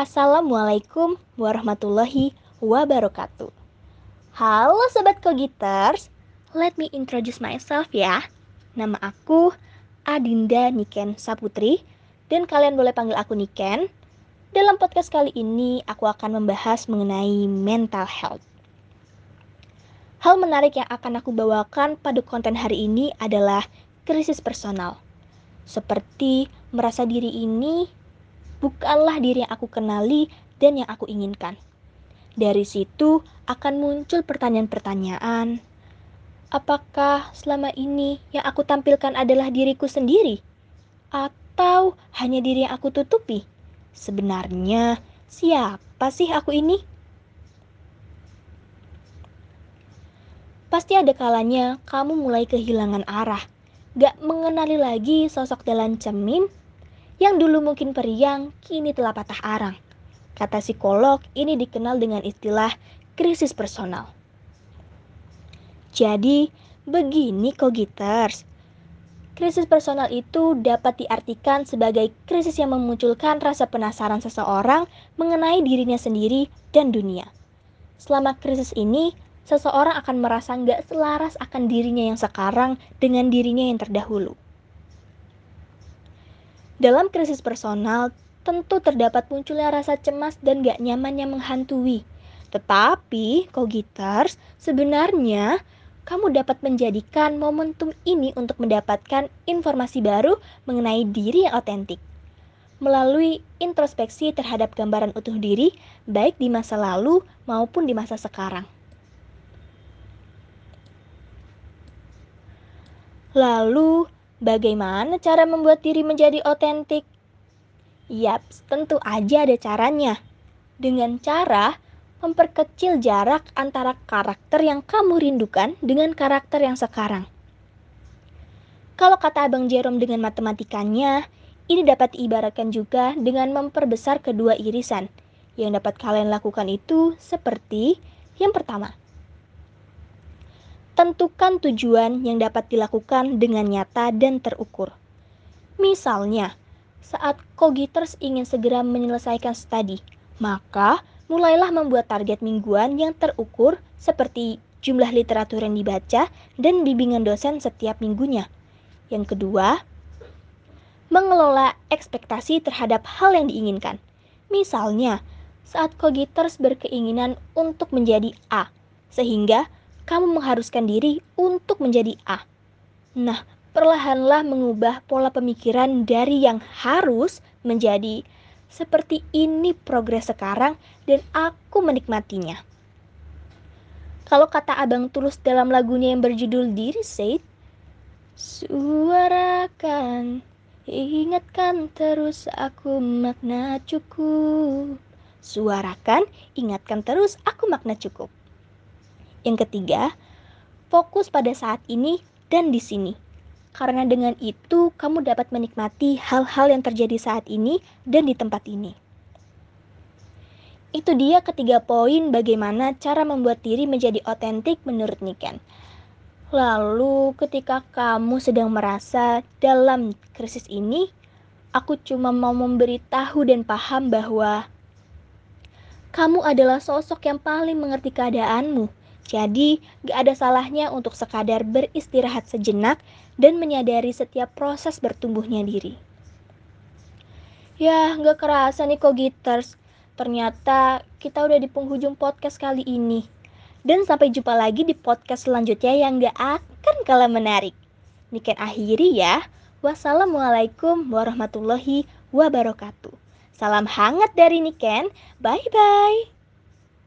Assalamualaikum warahmatullahi wabarakatuh. Halo Sobat Kogiters, let me introduce myself ya. Nama aku Adinda Niken Saputri dan kalian boleh panggil aku Niken. Dalam podcast kali ini aku akan membahas mengenai mental health. Hal menarik yang akan aku bawakan pada konten hari ini adalah krisis personal. Seperti merasa diri ini bukanlah diri yang aku kenali dan yang aku inginkan. Dari situ akan muncul pertanyaan-pertanyaan. Apakah selama ini yang aku tampilkan adalah diriku sendiri? Atau hanya diri yang aku tutupi? Sebenarnya, siapa sih aku ini? Pasti ada kalanya kamu mulai kehilangan arah, gak mengenali lagi sosok dalam cermin yang dulu mungkin periang, kini telah patah arang. Kata psikolog, ini dikenal dengan istilah krisis personal. Jadi, begini kogiters. Krisis personal itu dapat diartikan sebagai krisis yang memunculkan rasa penasaran seseorang mengenai dirinya sendiri dan dunia. Selama krisis ini, seseorang akan merasa nggak selaras akan dirinya yang sekarang dengan dirinya yang terdahulu. Dalam krisis personal, tentu terdapat munculnya rasa cemas dan gak nyaman yang menghantui. Tetapi, Kogiters, sebenarnya kamu dapat menjadikan momentum ini untuk mendapatkan informasi baru mengenai diri yang otentik. Melalui introspeksi terhadap gambaran utuh diri, baik di masa lalu maupun di masa sekarang. Lalu, Bagaimana cara membuat diri menjadi otentik? Yap, tentu aja ada caranya. Dengan cara memperkecil jarak antara karakter yang kamu rindukan dengan karakter yang sekarang. Kalau kata Abang Jerome dengan matematikanya, ini dapat diibaratkan juga dengan memperbesar kedua irisan. Yang dapat kalian lakukan itu seperti yang pertama, Tentukan tujuan yang dapat dilakukan dengan nyata dan terukur. Misalnya, saat kogiters ingin segera menyelesaikan studi, maka mulailah membuat target mingguan yang terukur seperti jumlah literatur yang dibaca dan bimbingan dosen setiap minggunya. Yang kedua, mengelola ekspektasi terhadap hal yang diinginkan. Misalnya, saat kogiters berkeinginan untuk menjadi A, sehingga kamu mengharuskan diri untuk menjadi A. Nah, perlahanlah mengubah pola pemikiran dari yang harus menjadi seperti ini progres sekarang dan aku menikmatinya. Kalau kata Abang Tulus dalam lagunya yang berjudul Diri Said, Suarakan, ingatkan terus aku makna cukup. Suarakan, ingatkan terus aku makna cukup. Yang ketiga, fokus pada saat ini dan di sini. Karena dengan itu kamu dapat menikmati hal-hal yang terjadi saat ini dan di tempat ini. Itu dia ketiga poin bagaimana cara membuat diri menjadi otentik menurut Niken. Lalu ketika kamu sedang merasa dalam krisis ini, aku cuma mau memberitahu dan paham bahwa kamu adalah sosok yang paling mengerti keadaanmu jadi, gak ada salahnya untuk sekadar beristirahat sejenak dan menyadari setiap proses bertumbuhnya diri. Ya, gak kerasa nih kok gitters. Ternyata kita udah di penghujung podcast kali ini. Dan sampai jumpa lagi di podcast selanjutnya yang gak akan kalah menarik. Niken akhiri ya. Wassalamualaikum warahmatullahi wabarakatuh. Salam hangat dari Niken. Bye-bye.